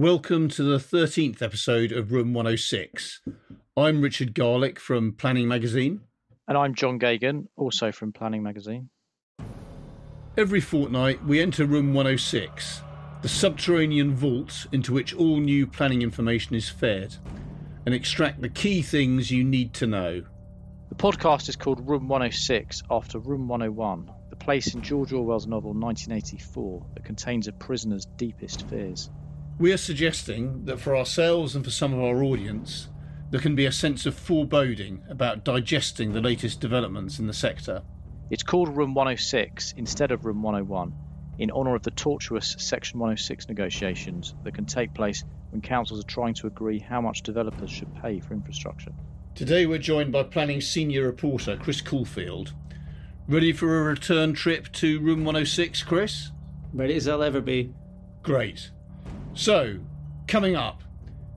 Welcome to the 13th episode of Room 106. I'm Richard Garlick from Planning Magazine. And I'm John Geoghegan, also from Planning Magazine. Every fortnight, we enter Room 106, the subterranean vault into which all new planning information is fed, and extract the key things you need to know. The podcast is called Room 106 after Room 101, the place in George Orwell's novel 1984 that contains a prisoner's deepest fears. We are suggesting that for ourselves and for some of our audience, there can be a sense of foreboding about digesting the latest developments in the sector. It's called Room 106 instead of Room 101 in honour of the tortuous Section 106 negotiations that can take place when councils are trying to agree how much developers should pay for infrastructure. Today we're joined by planning senior reporter Chris Caulfield. Ready for a return trip to Room 106, Chris? Ready as I'll ever be. Great. So, coming up,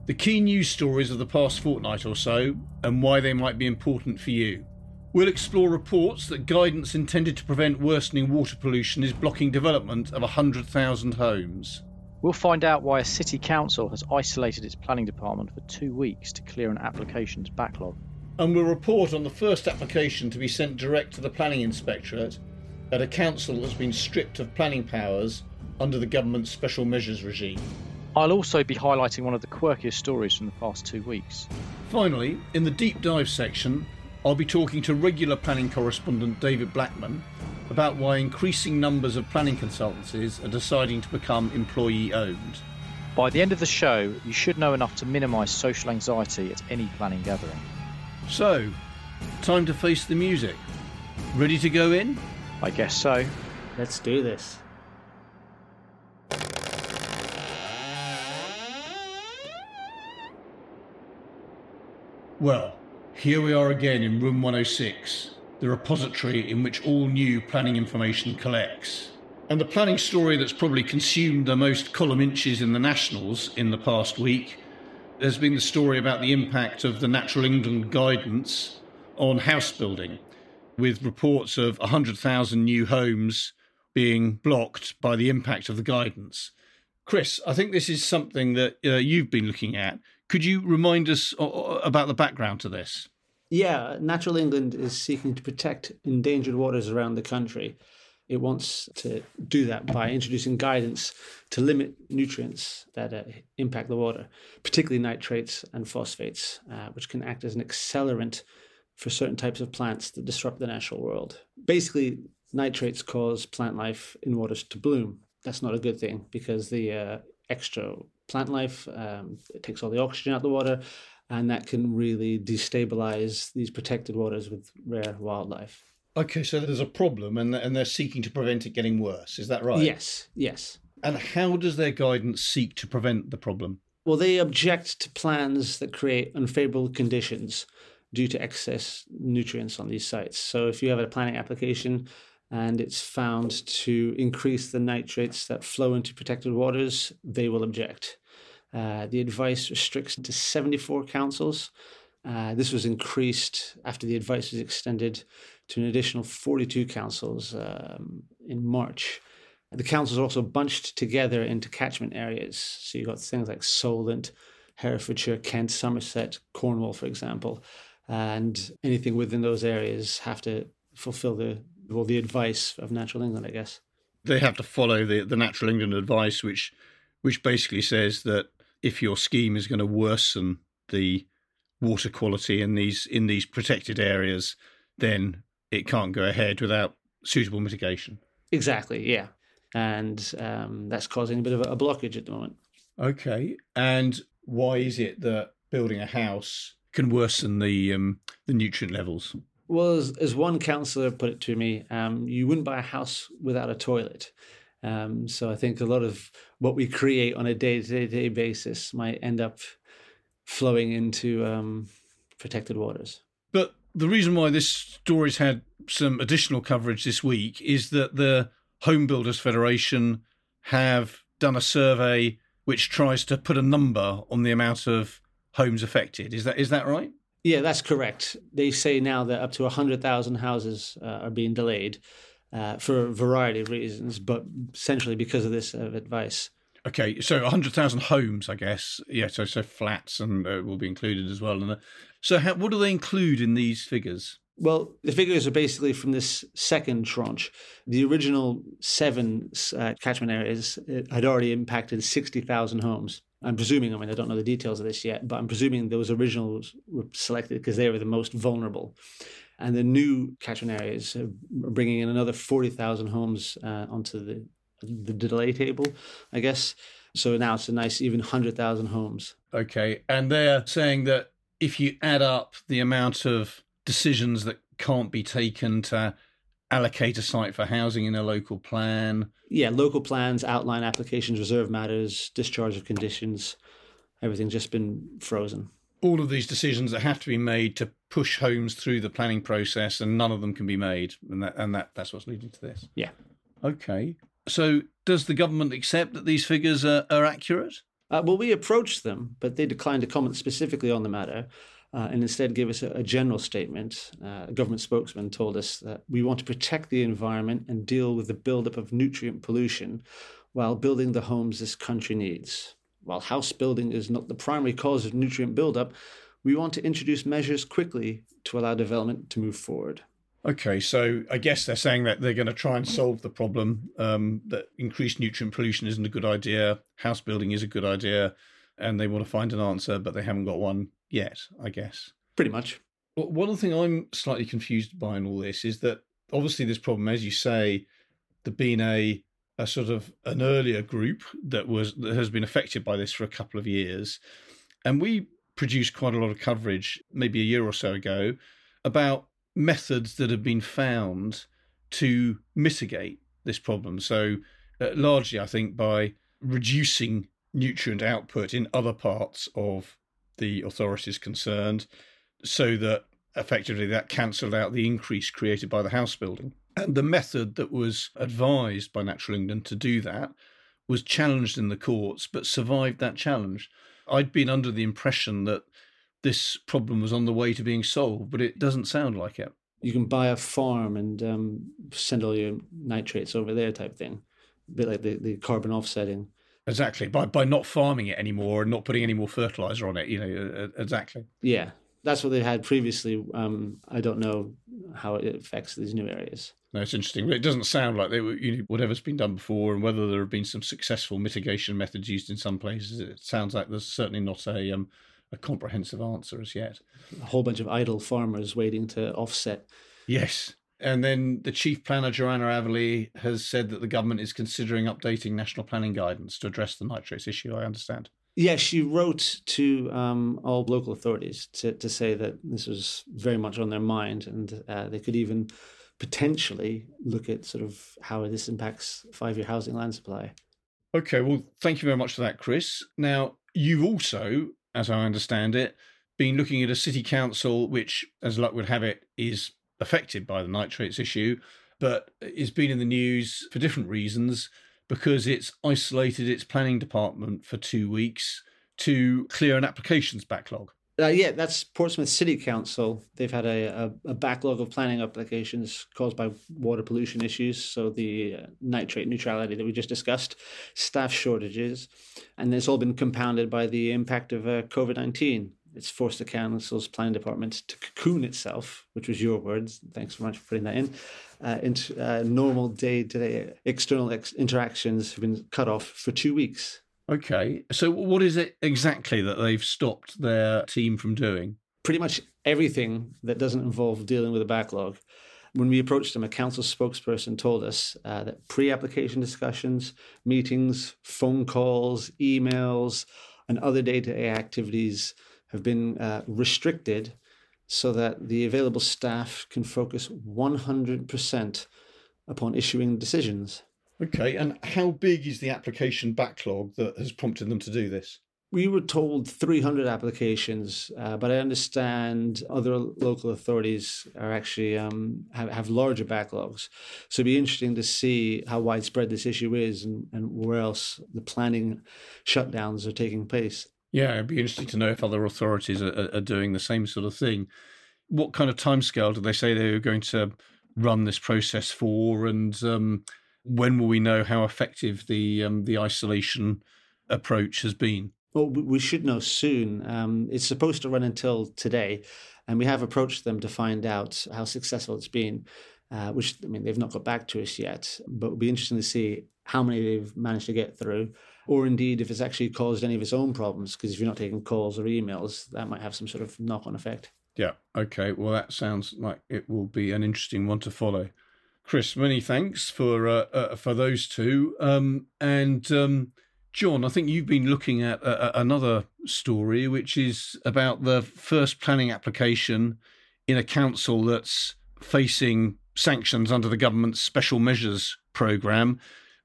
the key news stories of the past fortnight or so and why they might be important for you. We'll explore reports that guidance intended to prevent worsening water pollution is blocking development of 100,000 homes. We'll find out why a city council has isolated its planning department for two weeks to clear an applications backlog. And we'll report on the first application to be sent direct to the planning inspectorate that a council has been stripped of planning powers under the government's special measures regime. I'll also be highlighting one of the quirkiest stories from the past two weeks. Finally, in the deep dive section, I'll be talking to regular planning correspondent David Blackman about why increasing numbers of planning consultancies are deciding to become employee owned. By the end of the show, you should know enough to minimise social anxiety at any planning gathering. So, time to face the music. Ready to go in? I guess so. Let's do this. Well, here we are again in room 106, the repository in which all new planning information collects. And the planning story that's probably consumed the most column inches in the Nationals in the past week has been the story about the impact of the Natural England guidance on house building, with reports of 100,000 new homes being blocked by the impact of the guidance. Chris, I think this is something that uh, you've been looking at. Could you remind us about the background to this? Yeah, Natural England is seeking to protect endangered waters around the country. It wants to do that by introducing guidance to limit nutrients that uh, impact the water, particularly nitrates and phosphates, uh, which can act as an accelerant for certain types of plants that disrupt the natural world. Basically, nitrates cause plant life in waters to bloom. That's not a good thing because the uh, extra plant life. Um, it takes all the oxygen out of the water, and that can really destabilize these protected waters with rare wildlife. Okay, so there's a problem, and and they're seeking to prevent it getting worse. Is that right? Yes. Yes. And how does their guidance seek to prevent the problem? Well, they object to plans that create unfavorable conditions due to excess nutrients on these sites. So, if you have a planning application and it's found to increase the nitrates that flow into protected waters, they will object. Uh, the advice restricts to 74 councils. Uh, this was increased after the advice was extended to an additional 42 councils um, in March. The councils are also bunched together into catchment areas. So you've got things like Solent, Herefordshire, Kent, Somerset, Cornwall, for example. And anything within those areas have to fulfill the well, the advice of Natural England, I guess. They have to follow the, the Natural England advice, which which basically says that if your scheme is going to worsen the water quality in these in these protected areas, then it can't go ahead without suitable mitigation. Exactly, yeah, and um, that's causing a bit of a blockage at the moment. Okay, and why is it that building a house can worsen the um, the nutrient levels? Well, as, as one councillor put it to me, um, you wouldn't buy a house without a toilet. Um, so I think a lot of what we create on a day to day basis might end up flowing into um, protected waters. But the reason why this story's had some additional coverage this week is that the Home Builders Federation have done a survey which tries to put a number on the amount of homes affected. Is that is that right? Yeah, that's correct. They say now that up to 100,000 houses uh, are being delayed uh, for a variety of reasons, but essentially because of this uh, advice. Okay, so 100,000 homes, I guess. Yeah, so so flats and uh, will be included as well. And uh, so, how, what do they include in these figures? Well, the figures are basically from this second tranche. The original seven uh, catchment areas uh, had already impacted 60,000 homes. I'm presuming, I mean, I don't know the details of this yet, but I'm presuming those originals were selected because they were the most vulnerable. And the new catchment areas are bringing in another 40,000 homes uh, onto the, the delay table, I guess. So now it's a nice even 100,000 homes. Okay. And they're saying that if you add up the amount of decisions that can't be taken to allocate a site for housing in a local plan. Yeah, local plans, outline applications, reserve matters, discharge of conditions, everything's just been frozen. All of these decisions that have to be made to push homes through the planning process, and none of them can be made, and that and that that's what's leading to this. Yeah. Okay. So, does the government accept that these figures are, are accurate? Uh, well, we approached them, but they declined to comment specifically on the matter uh, and instead gave us a, a general statement. Uh, a government spokesman told us that we want to protect the environment and deal with the buildup of nutrient pollution while building the homes this country needs. While house building is not the primary cause of nutrient buildup, we want to introduce measures quickly to allow development to move forward. Okay, so I guess they're saying that they're going to try and solve the problem. Um, that increased nutrient pollution isn't a good idea. House building is a good idea, and they want to find an answer, but they haven't got one yet, I guess. Pretty much. Well, one thing I'm slightly confused by in all this is that obviously this problem, as you say, there been a a sort of an earlier group that was that has been affected by this for a couple of years, and we produced quite a lot of coverage maybe a year or so ago about methods that have been found to mitigate this problem. So uh, largely, I think by reducing nutrient output in other parts of the authorities concerned, so that effectively that cancelled out the increase created by the house building. And the method that was advised by Natural England to do that was challenged in the courts, but survived that challenge. I'd been under the impression that this problem was on the way to being solved, but it doesn't sound like it. You can buy a farm and um, send all your nitrates over there, type thing, a bit like the, the carbon offsetting. Exactly. By by not farming it anymore and not putting any more fertilizer on it, you know, uh, uh, exactly. Yeah, that's what they had previously. Um, I don't know how it affects these new areas. No, it's interesting. It doesn't sound like they were, you know, whatever's been done before, and whether there have been some successful mitigation methods used in some places. It sounds like there's certainly not a um, a comprehensive answer as yet. A whole bunch of idle farmers waiting to offset. Yes, and then the chief planner, Joanna Averley, has said that the government is considering updating national planning guidance to address the nitrates issue, I understand. Yeah, she wrote to um, all local authorities to, to say that this was very much on their mind and uh, they could even potentially look at sort of how this impacts five year housing land supply. Okay, well, thank you very much for that, Chris. Now, you've also, as I understand it, been looking at a city council which, as luck would have it, is affected by the nitrates issue, but it's been in the news for different reasons because it's isolated its planning department for two weeks to clear an applications backlog. Uh, yeah, that's Portsmouth City Council. They've had a, a, a, backlog of planning applications caused by water pollution issues. So, the uh, nitrate neutrality that we just discussed, staff shortages, and it's all been compounded by the impact of uh, COVID 19 it's forced the council's planning department to cocoon itself, which was your words. Thanks very much for putting that in. Uh, into uh, normal day-to-day external ex- interactions have been cut off for two weeks. Okay, so what is it exactly that they've stopped their team from doing? Pretty much everything that doesn't involve dealing with a backlog. When we approached them, a council spokesperson told us uh, that pre-application discussions, meetings, phone calls, emails, and other day-to-day activities have been uh, restricted so that the available staff can focus 100% upon issuing decisions. Okay, and how big is the application backlog that has prompted them to do this? We were told 300 applications, uh, but I understand other local authorities are actually um, have, have, larger backlogs. So it'd be interesting to see how widespread this issue is and, and where else the planning shutdowns are taking place. Yeah, it'd be interesting to know if other authorities are, are doing the same sort of thing. What kind of timescale did they say they were going to run this process for, and um, when will we know how effective the um, the isolation approach has been? Well, we should know soon. Um, it's supposed to run until today, and we have approached them to find out how successful it's been. Uh, which I mean, they've not got back to us yet, but it'll be interesting to see how many they've managed to get through, or indeed if it's actually caused any of its own problems. Because if you're not taking calls or emails, that might have some sort of knock-on effect. Yeah. Okay. Well, that sounds like it will be an interesting one to follow. Chris, many thanks for uh, uh, for those two. Um, and um, John, I think you've been looking at a, a, another story, which is about the first planning application in a council that's facing sanctions under the government's special measures programme.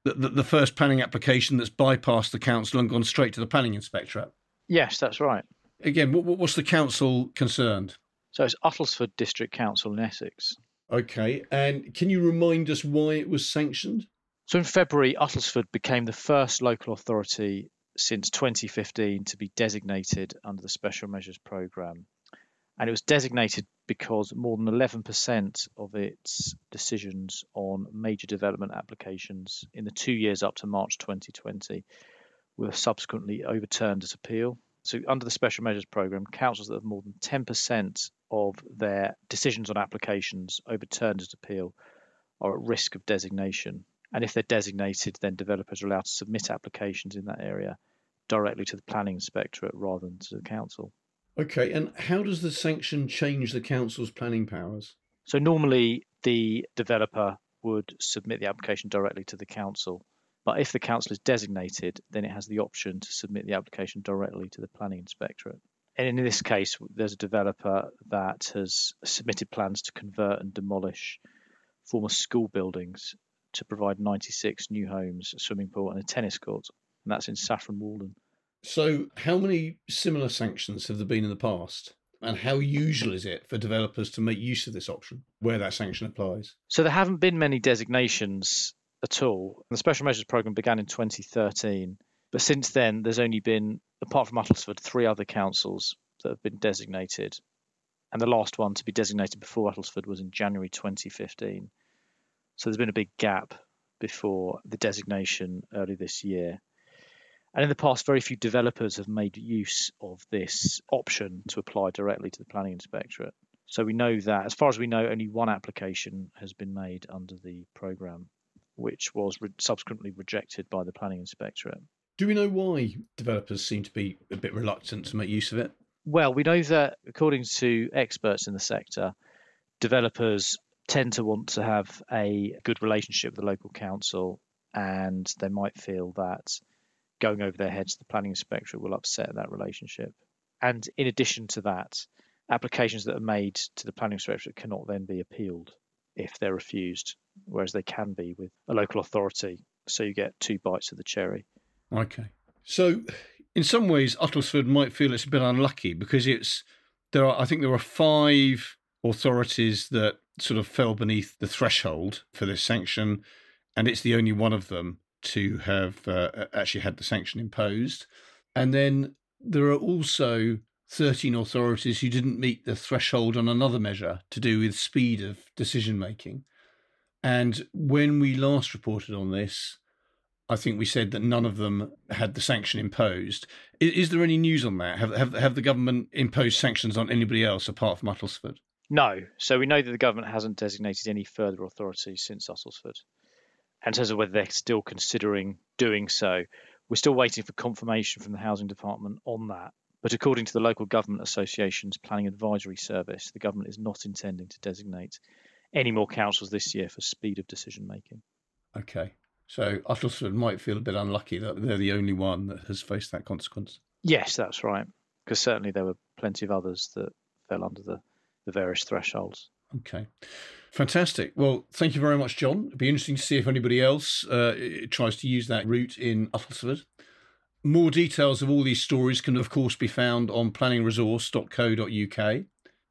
The, the, the first planning application that's bypassed the council and gone straight to the planning inspectorate. Yes, that's right. Again, what, what's the council concerned? So it's Uttlesford District Council in Essex. Okay, and can you remind us why it was sanctioned? So in February, Uttlesford became the first local authority since 2015 to be designated under the Special Measures Programme. And it was designated because more than 11% of its decisions on major development applications in the two years up to March 2020 were subsequently overturned as appeal. So, under the Special Measures Programme, councils that have more than 10% of their decisions on applications overturned as appeal are at risk of designation. And if they're designated, then developers are allowed to submit applications in that area directly to the planning inspectorate rather than to the council. Okay, and how does the sanction change the council's planning powers? So normally the developer would submit the application directly to the council, but if the council is designated, then it has the option to submit the application directly to the planning inspectorate. And in this case, there's a developer that has submitted plans to convert and demolish former school buildings to provide 96 new homes, a swimming pool, and a tennis court, and that's in Saffron Walden. So, how many similar sanctions have there been in the past? And how usual is it for developers to make use of this option where that sanction applies? So, there haven't been many designations at all. The Special Measures Programme began in 2013, but since then, there's only been, apart from Uttlesford, three other councils that have been designated. And the last one to be designated before Uttlesford was in January 2015. So there's been a big gap before the designation early this year. And in the past, very few developers have made use of this option to apply directly to the planning inspectorate. So we know that, as far as we know, only one application has been made under the programme, which was re- subsequently rejected by the planning inspectorate. Do we know why developers seem to be a bit reluctant to make use of it? Well, we know that according to experts in the sector, developers tend to want to have a good relationship with the local council, and they might feel that going over their heads, the planning inspectorate will upset that relationship. And in addition to that, applications that are made to the planning inspectorate cannot then be appealed if they're refused, whereas they can be with a local authority. So you get two bites of the cherry. Okay. So, in some ways, Uttlesford might feel it's a bit unlucky because it's there are. I think there are five authorities that sort of fell beneath the threshold for this sanction, and it's the only one of them to have uh, actually had the sanction imposed. And then there are also 13 authorities who didn't meet the threshold on another measure to do with speed of decision making. And when we last reported on this, I think we said that none of them had the sanction imposed. Is, is there any news on that? Have, have, have the government imposed sanctions on anybody else apart from Uttlesford? No. So we know that the government hasn't designated any further authorities since Uttlesford. And in terms of whether they're still considering doing so, we're still waiting for confirmation from the Housing Department on that. But according to the Local Government Association's Planning Advisory Service, the government is not intending to designate any more councils this year for speed of decision making. Okay. So Uttlesford might feel a bit unlucky that they're the only one that has faced that consequence. Yes, that's right. Because certainly there were plenty of others that fell under the the various thresholds. Okay. Fantastic. Well, thank you very much, John. It'd be interesting to see if anybody else uh, tries to use that route in Uttlesford. More details of all these stories can, of course, be found on planningresource.co.uk.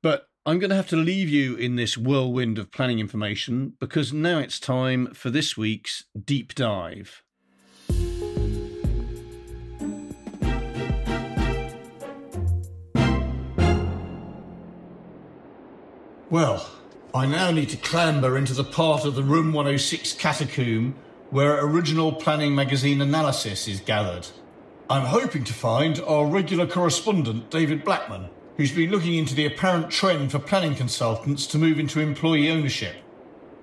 But I'm going to have to leave you in this whirlwind of planning information because now it's time for this week's deep dive. Well, I now need to clamber into the part of the Room 106 catacomb where original planning magazine analysis is gathered. I'm hoping to find our regular correspondent, David Blackman, who's been looking into the apparent trend for planning consultants to move into employee ownership.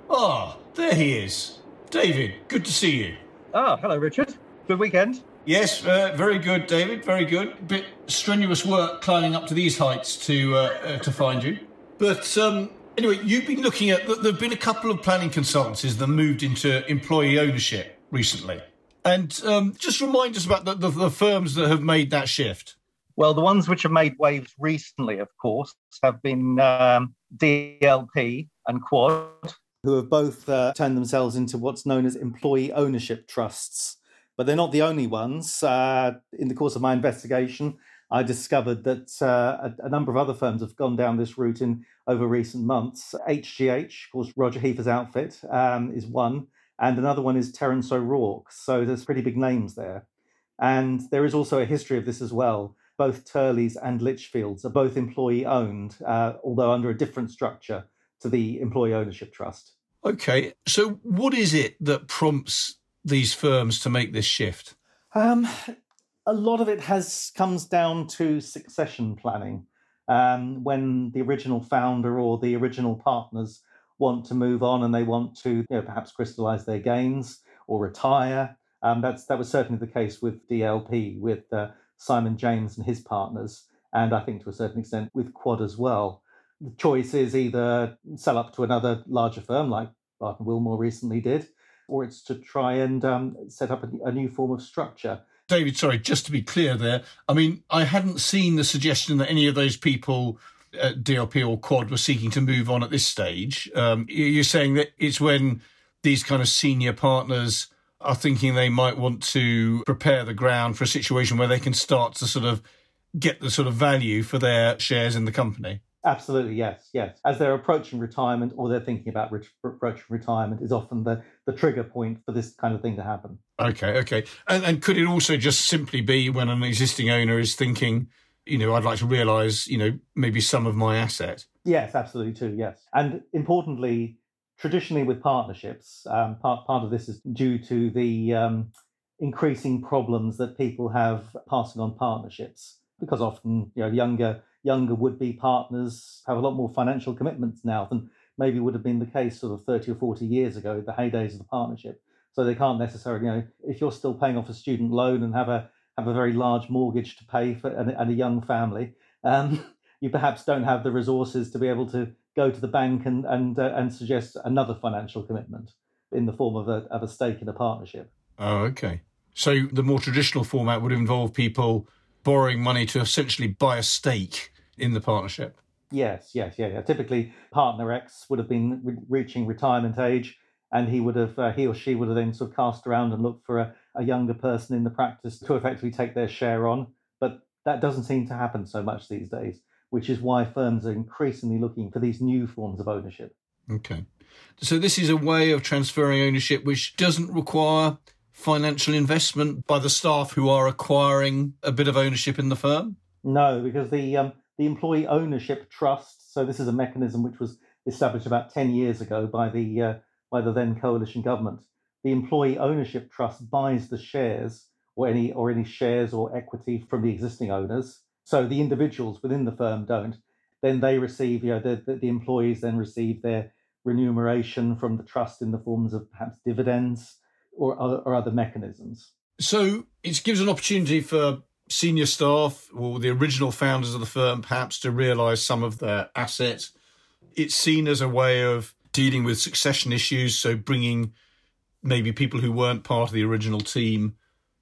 Ah, there he is. David, good to see you. Ah, hello, Richard. Good weekend. Yes, uh, very good, David. Very good. Bit strenuous work climbing up to these heights to uh, uh, to find you. But um, anyway, you've been looking at. There've been a couple of planning consultancies that moved into employee ownership recently. And um, just remind us about the, the, the, firms that have made that shift. Well, the ones which have made waves recently, of course, have been um, DLP and Quod. Who have both uh, turned themselves into what's known as employee ownership trusts. But they're not the only ones. Uh, in the course of my investigation, I discovered that uh, a, a, number of other firms have gone down this route in over recent months. HGH, of course, Roger Hepher's outfit, um, is one and another one is Terence O'Rourke. So there's pretty big names there. And there is also a history of this as well. Both Turleys and Lichfields are both employee owned, uh, although under a different structure to the employee ownership trust. Okay, so what is it that prompts these firms to make this shift? Um, a lot of it has comes down to succession planning. Um, when the original founder or the original partners want to move on and they want to you know, perhaps crystallize their gains or retire. Um, that's that was certainly the case with DLP, with uh, Simon James and his partners, and I think to a certain extent with Quod as well. The choice is either sell up to another larger firm like Barton Wilmore recently did, or it's to try and um, set up a, a new form of structure. David, sorry, just to be clear there, I mean, I hadn't seen the suggestion that any of those people uh, DLP or Quod were seeking to move on at this stage. Um, you're saying that it's when these kind of senior partners are thinking they might want to prepare the ground for a situation where they can start to sort of get the sort of value for their shares in the company. Absolutely, yes, yes. As they're approaching retirement or they're thinking about re- approaching retirement is often the, the trigger point for this kind of thing to happen. Okay, okay. And, and could it also just simply be when an existing owner is thinking, you know, I'd like to realise, you know, maybe some of my asset. Yes, absolutely too. Yes, and importantly, traditionally with partnerships, um, part part of this is due to the um, increasing problems that people have passing on partnerships because often, you know, younger younger would be partners have a lot more financial commitments now than maybe would have been the case sort of 30 or 40 years ago, the heydays of the partnership. So they can't necessarily, you know, if you're still paying off a student loan and have a have a very large mortgage to pay for and, and a young family, um, you perhaps don't have the resources to be able to go to the bank and and uh, and suggest another financial commitment in the form of a of a stake in a partnership. Oh, okay. So the more traditional format would involve people borrowing money to essentially buy a stake in the partnership. Yes, yes, yeah, yeah. Typically, partner X would have been re- reaching retirement age, and he would have uh, he or she would have then sort of cast around and looked for a a younger person in the practice to effectively take their share on. But that doesn't seem to happen so much these days, which is why firms are increasingly looking for these new forms of ownership. Okay. So this is a way of transferring ownership which doesn't require financial investment by the staff who are acquiring a bit of ownership in the firm? No, because the um, the employee ownership trust. So this is a mechanism which was established about ten years ago by the uh, by the then coalition government the employee ownership trust buys the shares or any or any shares or equity from the existing owners. So the individuals within the firm don't. Then they receive, you know, the, the, the employees then receive their remuneration from the trust in the forms of perhaps dividends or, or other mechanisms. So it gives an opportunity for senior staff or the original founders of the firm perhaps to realize some of their assets. It's seen as a way of dealing with succession issues, so bringing maybe people who weren't part of the original team,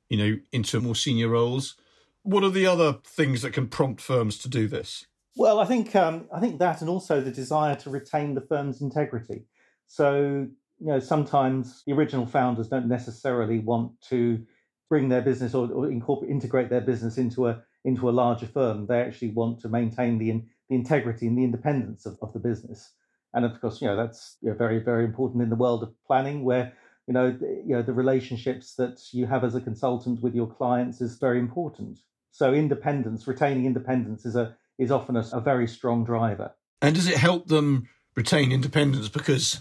you know, into more senior roles. What are the other things that can prompt firms to do this? Well, I think um, I think that, and also the desire to retain the firm's integrity. So, you know, sometimes the original founders don't necessarily want to bring their business or, or incorporate, integrate their business into a into a larger firm. They actually want to maintain the the integrity and the independence of, of the business. And of course, you know that's you know, very very important in the world of planning, where you know, the, you know, the relationships that you have as a consultant with your clients is very important. So independence, retaining independence is a is often a, a very strong driver. And does it help them retain independence because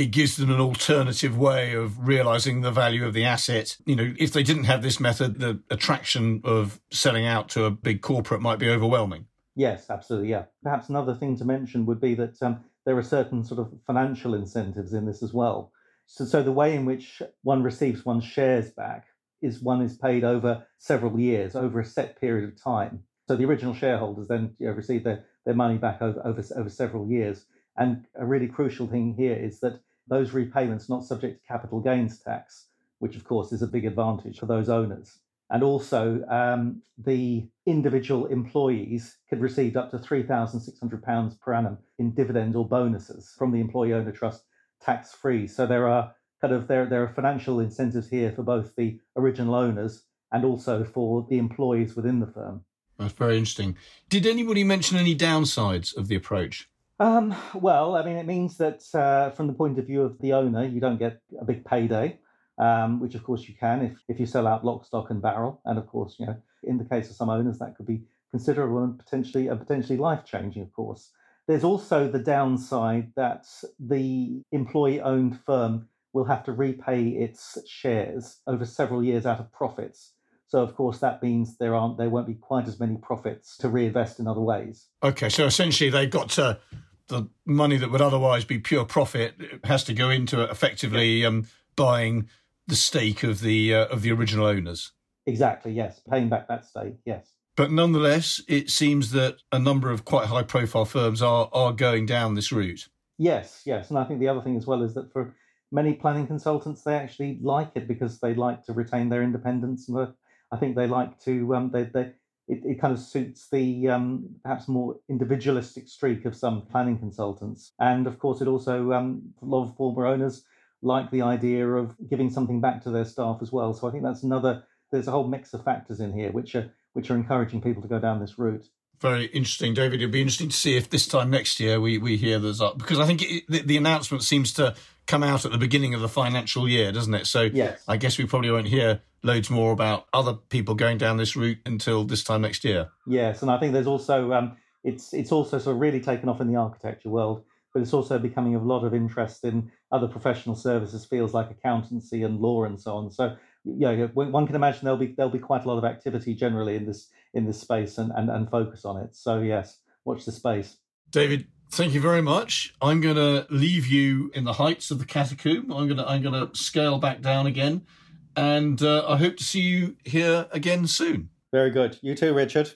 it gives them an alternative way of realizing the value of the asset. You know, if they didn't have this method, the attraction of selling out to a big corporate might be overwhelming. Yes, absolutely. Yeah. Perhaps another thing to mention would be that um, there are certain sort of financial incentives in this as well. So, so the way in which one receives one's shares back is one is paid over several years, over a set period of time. So the original shareholders then you know, receive their, their money back over, over, over several years. And a really crucial thing here is that those repayments not subject to capital gains tax, which of course is a big advantage for those owners. And also, um, the individual employees could receive up to £3,600 per annum in dividends or bonuses from the employee owner trust tax free. So there are kind of there, there are financial incentives here for both the original owners and also for the employees within the firm. That's very interesting. Did anybody mention any downsides of the approach? Um, well, I mean, it means that uh, from the point of view of the owner, you don't get a big payday, um, which of course you can if, if you sell out lock, stock, and barrel. And of course, you know, in the case of some owners, that could be considerable and potentially and potentially life changing. Of course, there's also the downside that the employee-owned firm will have to repay its shares over several years out of profits. So of course that means there aren't there won't be quite as many profits to reinvest in other ways. Okay, so essentially they've got to the money that would otherwise be pure profit has to go into effectively um, buying the stake of the uh, of the original owners. Exactly. Yes, paying back that stake. Yes. But nonetheless, it seems that a number of quite high profile firms are are going down this route. Yes, yes, and I think the other thing as well is that for many planning consultants, they actually like it because they like to retain their independence, and I think they like to um, they they it, it kind of suits the um, perhaps more individualistic streak of some planning consultants. And of course, it also, um, a lot of former owners like the idea of giving something back to their staff as well. So I think that's another, there's a whole mix of factors in here which are, which are encouraging people to go down this route. Very interesting, David. It'll be interesting to see if this time next year we, we hear those up because I think it, the, the announcement seems to come out at the beginning of the financial year, doesn't it? So yes. I guess we probably won't hear loads more about other people going down this route until this time next year. Yes, and I think there's also um, it's it's also sort of really taken off in the architecture world, but it's also becoming of a lot of interest in other professional services, fields like accountancy and law and so on. So yeah, one can imagine there'll be there'll be quite a lot of activity generally in this in this space and and, and focus on it. So yes, watch the space. David, thank you very much. I'm going to leave you in the heights of the catacomb. I'm going to I'm going to scale back down again and uh, I hope to see you here again soon. Very good. You too, Richard.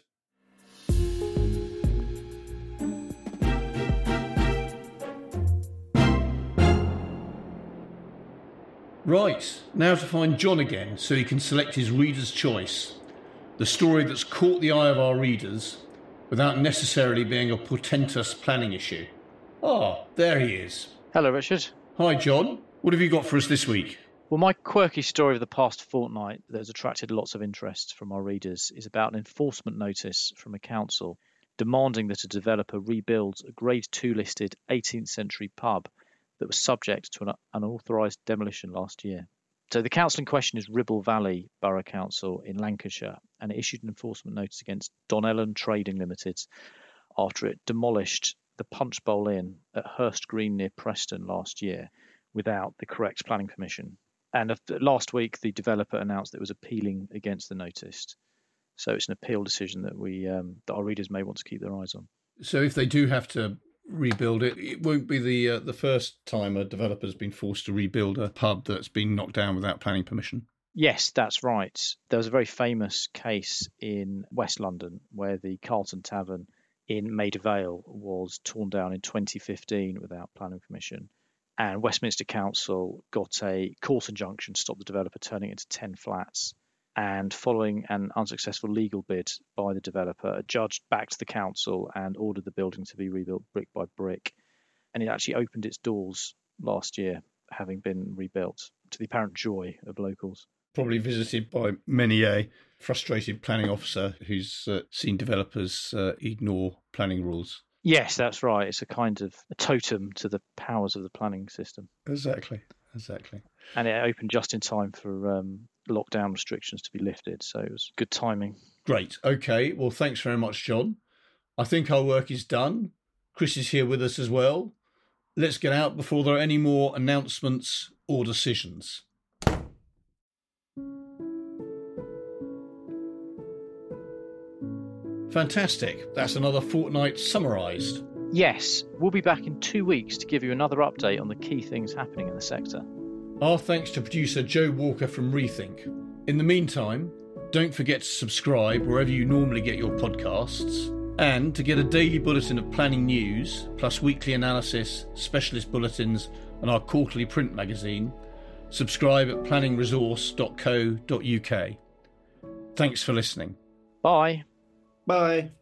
Right, now to find John again so he can select his reader's choice. The story that's caught the eye of our readers without necessarily being a portentous planning issue. Ah, there he is. Hello, Richard. Hi, John. What have you got for us this week? Well, my quirky story of the past fortnight that has attracted lots of interest from our readers is about an enforcement notice from a council demanding that a developer rebuilds a Grade 2 listed 18th century pub that was subject to an unauthorised demolition last year. So the council in question is Ribble Valley Borough Council in Lancashire, and it issued an enforcement notice against Donnellan Trading Limited after it demolished the Punch Bowl Inn at Hurst Green near Preston last year without the correct planning permission. And last week, the developer announced that it was appealing against the notice. So it's an appeal decision that we um, that our readers may want to keep their eyes on. So if they do have to rebuild it, it won't be the uh, the first time a developer's been forced to rebuild a pub that's been knocked down without planning permission. Yes, that's right. There was a very famous case in West London where the Carlton Tavern in Maida Vale was torn down in 2015 without planning permission and Westminster Council got a court injunction to stop the developer turning it into 10 flats. And following an unsuccessful legal bid by the developer, a judge backed the council and ordered the building to be rebuilt brick by brick. And it actually opened its doors last year, having been rebuilt, to the apparent joy of locals. Probably visited by many a frustrated planning officer who's uh, seen developers uh, ignore planning rules. Yes, that's right. It's a kind of a totem to the powers of the planning system. Exactly, exactly. And it opened just in time for um, lockdown restrictions to be lifted, so it was good timing. Great. Okay. Well, thanks very much, John. I think our work is done. Chris is here with us as well. let's get out before there are any more announcements or decisions. Fantastic. That's another fortnight summarised. Yes, we'll be back in two weeks to give you another update on the key things happening in the sector. Our thanks to producer Joe Walker from Rethink. In the meantime, don't forget to subscribe wherever you normally get your podcasts. And to get a daily bulletin of planning news, plus weekly analysis, specialist bulletins, and our quarterly print magazine, subscribe at planningresource.co.uk. Thanks for listening. Bye. Bye.